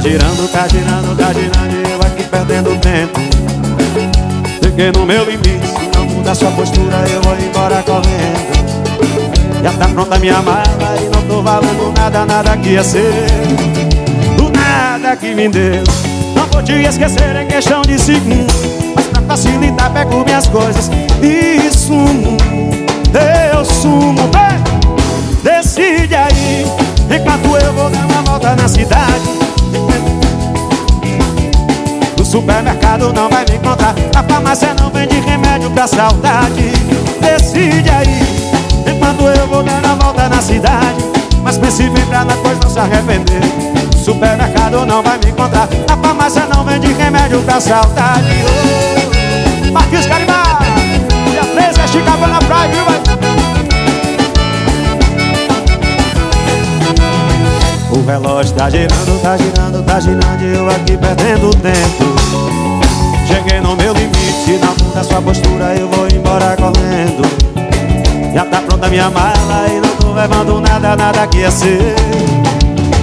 girando, tá girando, tá girando E eu aqui perdendo tempo. Cheguei no meu limite Se não muda sua postura eu vou embora correndo. Já tá pronta minha mala E não tô valendo nada, nada que ia ser. Do nada que me deu. Não vou te esquecer em questão de segundos Mas pra facilitar pego minhas coisas E sumo supermercado não vai me encontrar. A farmácia não vende remédio pra saudade. Decide aí Enquanto eu vou dar uma volta na cidade. Mas pense bem pra depois não se arrepender. Supermercado não vai me encontrar. A farmácia não vende remédio pra saudade. Oh, Marquinhos Carimar Dia 13 é Chicago na praia, viu, O relógio tá girando, tá girando, tá girando E eu aqui perdendo tempo Cheguei no meu limite não muda sua postura eu vou embora correndo. Já tá pronta minha mala E não tô levando nada, nada que ia ser.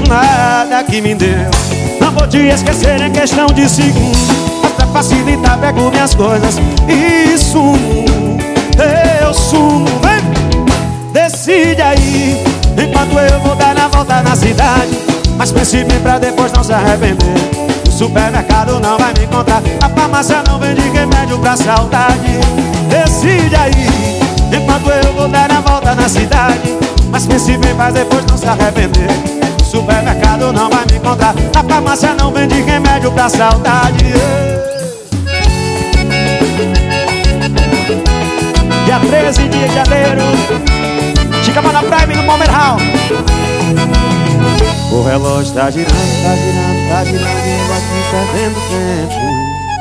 Nada que me deu. Não vou te esquecer em questão de segundos. Mas pra facilitar pego minhas coisas E sumo. Eu sumo, vem Decide aí. Enquanto eu vou dar na volta na cidade Mas pense bem pra depois não se arrepender supermercado não vai me encontrar. A farmácia não vende remédio pra saudade. Decide aí Enquanto eu vou dar na volta na cidade. Mas pense bem pra depois não se arrepender. Supermercado não vai me encontrar. A farmácia não vende remédio pra saudade. Dia 13 de janeiro Chegamos na Prime no Palmer Hall O relógio tá girando, tá girando, tá girando perdendo tempo